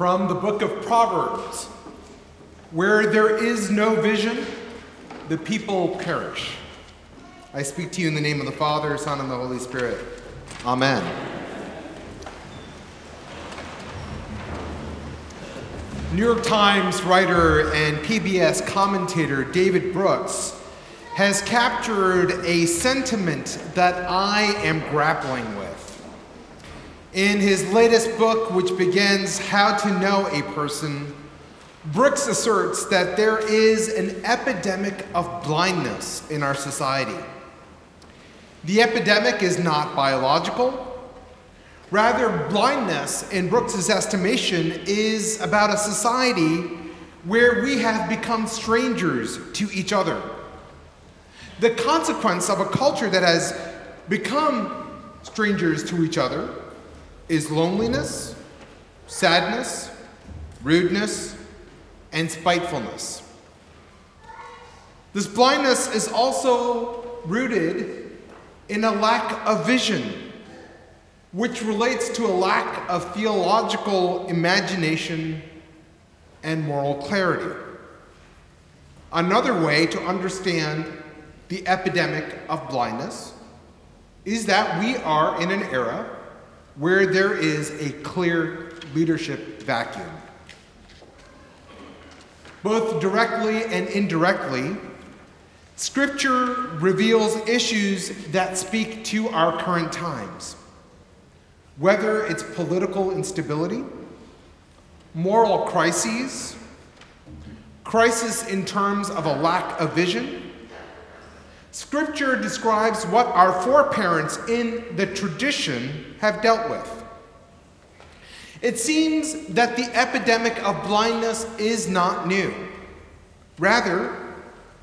from the book of Proverbs Where there is no vision, the people perish. I speak to you in the name of the Father, Son, and the Holy Spirit. Amen. New York Times writer and PBS commentator David Brooks has captured a sentiment that I am grappling with. In his latest book, which begins How to Know a Person, Brooks asserts that there is an epidemic of blindness in our society. The epidemic is not biological. Rather, blindness, in Brooks's estimation, is about a society where we have become strangers to each other. The consequence of a culture that has become strangers to each other is loneliness, sadness, rudeness, and spitefulness. This blindness is also rooted in a lack of vision, which relates to a lack of theological imagination and moral clarity. Another way to understand the epidemic of blindness is that we are in an era where there is a clear leadership vacuum. Both directly and indirectly, Scripture reveals issues that speak to our current times. Whether it's political instability, moral crises, crisis in terms of a lack of vision, Scripture describes what our foreparents in the tradition have dealt with. It seems that the epidemic of blindness is not new. Rather,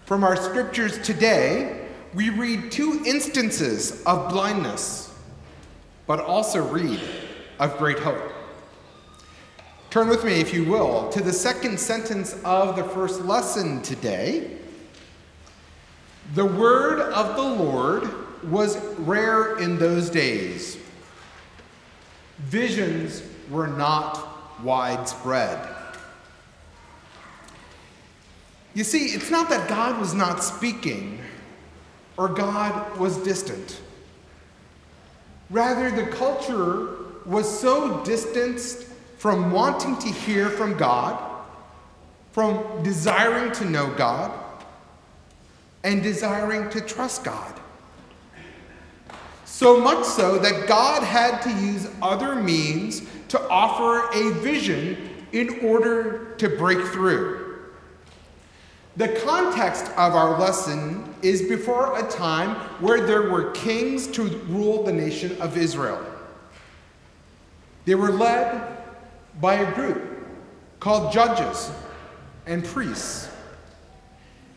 from our scriptures today, we read two instances of blindness, but also read of great hope. Turn with me, if you will, to the second sentence of the first lesson today the word of the Lord was rare in those days. Visions were not widespread. You see, it's not that God was not speaking or God was distant. Rather, the culture was so distanced from wanting to hear from God, from desiring to know God, and desiring to trust God. So much so that God had to use other means to offer a vision in order to break through. The context of our lesson is before a time where there were kings to rule the nation of Israel. They were led by a group called judges and priests.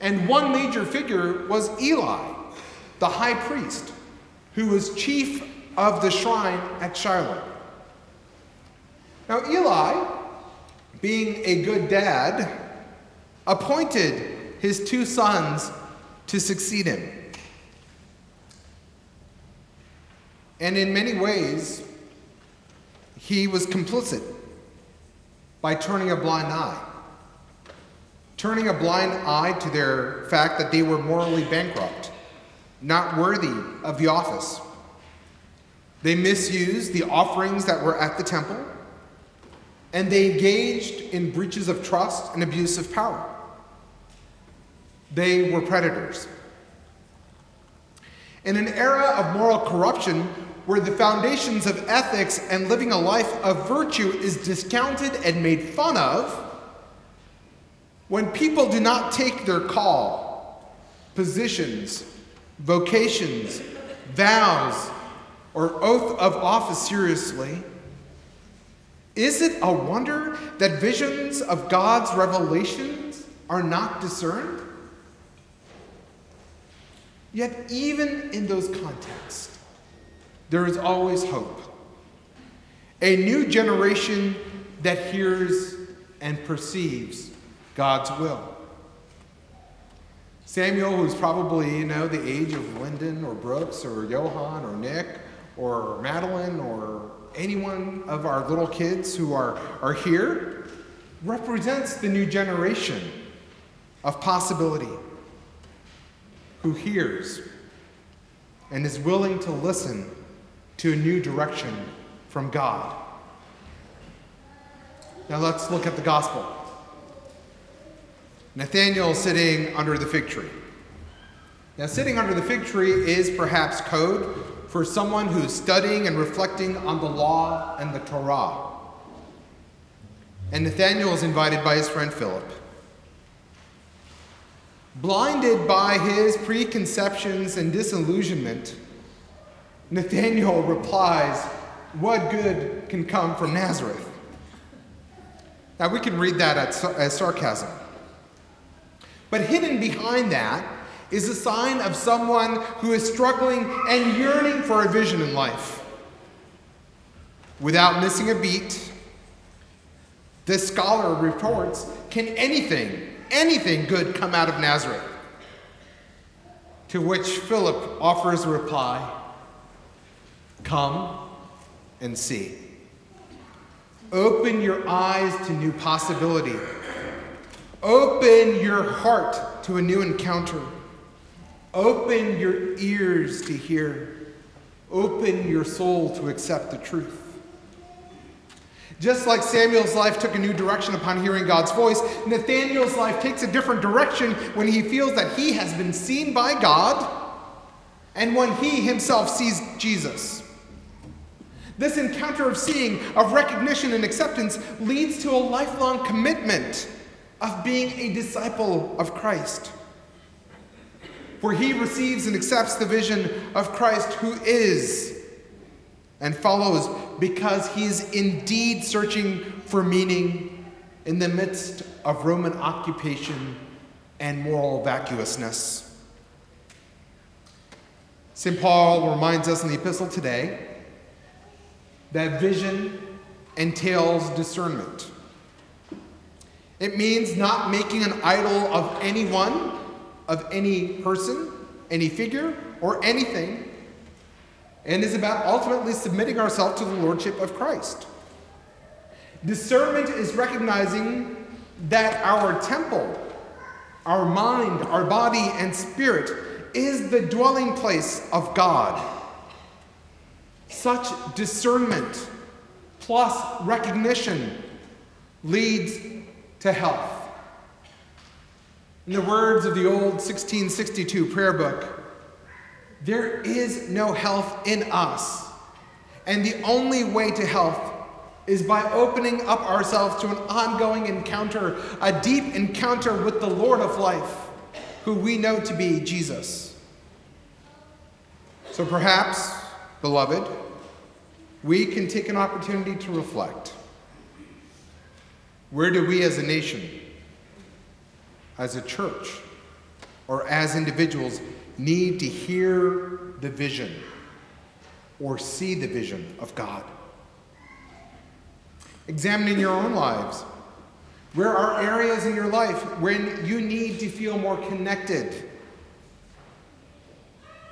And one major figure was Eli, the high priest, who was chief of the shrine at Shiloh. Now, Eli, being a good dad, appointed his two sons to succeed him. And in many ways, he was complicit by turning a blind eye turning a blind eye to their fact that they were morally bankrupt, not worthy of the office. They misused the offerings that were at the temple, and they engaged in breaches of trust and abuse of power. They were predators. In an era of moral corruption, where the foundations of ethics and living a life of virtue is discounted and made fun of, when people do not take their call, positions, vocations, vows, or oath of office seriously, is it a wonder that visions of God's revelations are not discerned? Yet, even in those contexts, there is always hope. A new generation that hears and perceives God's will. Samuel, who's probably, you know, the age of Lyndon or Brooks or Johan or Nick or Madeline or any one of our little kids who are, are here represents the new generation of possibility who hears and is willing to listen to a new direction from God. Now let's look at the gospel. Nathanael sitting under the fig tree. Now, sitting under the fig tree is perhaps code for someone who's studying and reflecting on the law and the Torah. And Nathaniel is invited by his friend Philip. Blinded by his preconceptions and disillusionment, Nathaniel replies, What good can come from Nazareth? Now, we can read that as sarcasm. But hidden behind that is a sign of someone who is struggling and yearning for a vision in life. Without missing a beat, this scholar reports Can anything, anything good come out of Nazareth? To which Philip offers a reply Come and see. Open your eyes to new possibility. Open your heart to a new encounter. Open your ears to hear. Open your soul to accept the truth. Just like Samuel's life took a new direction upon hearing God's voice, Nathanael's life takes a different direction when he feels that he has been seen by God and when he himself sees Jesus. This encounter of seeing, of recognition and acceptance leads to a lifelong commitment of being a disciple of Christ where he receives and accepts the vision of Christ who is and follows because he is indeed searching for meaning in the midst of Roman occupation and moral vacuousness. St. Paul reminds us in the epistle today that vision entails discernment. It means not making an idol of anyone of any person, any figure, or anything, and is about ultimately submitting ourselves to the Lordship of Christ. Discernment is recognizing that our temple, our mind, our body, and spirit is the dwelling place of God. Such discernment plus recognition leads to health. In the words of the old 1662 prayer book, there is no health in us. And the only way to health is by opening up ourselves to an ongoing encounter, a deep encounter with the Lord of life, who we know to be Jesus. So perhaps, beloved, we can take an opportunity to reflect. Where do we as a nation as a church or as individuals need to hear the vision or see the vision of God. Examining your own lives. Where are areas in your life when you need to feel more connected?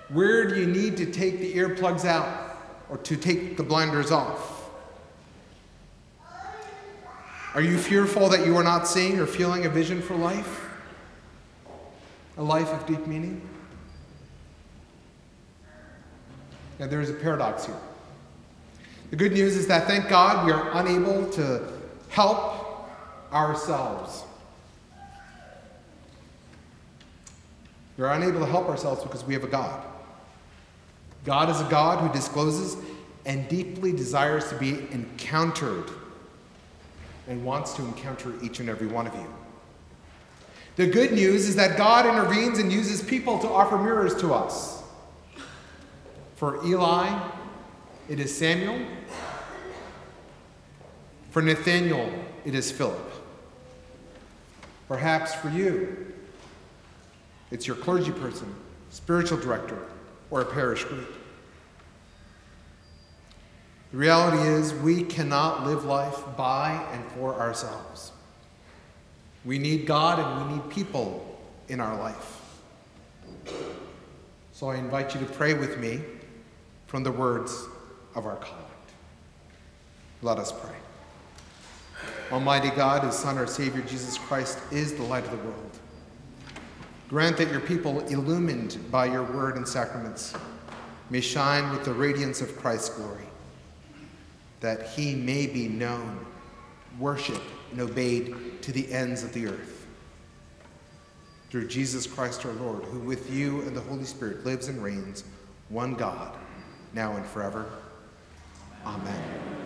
Where do you need to take the earplugs out or to take the blinders off? Are you fearful that you are not seeing or feeling a vision for life? a life of deep meaning? Now, there is a paradox here. The good news is that, thank God, we are unable to help ourselves. We are unable to help ourselves because we have a God. God is a God who discloses and deeply desires to be encountered and wants to encounter each and every one of you. The good news is that God intervenes and uses people to offer mirrors to us. For Eli, it is Samuel. For Nathanael, it is Philip. Perhaps for you, it's your clergy person, spiritual director, or a parish group. The reality is, we cannot live life by and for ourselves. We need God and we need people in our life. So I invite you to pray with me from the words of our collect. Let us pray. Almighty God, whose Son, our Savior, Jesus Christ, is the light of the world, grant that your people, illumined by your word and sacraments, may shine with the radiance of Christ's glory, that he may be known, worshiped, and obeyed to the ends of the earth. Through Jesus Christ our Lord, who with you and the Holy Spirit lives and reigns, one God, now and forever. Amen.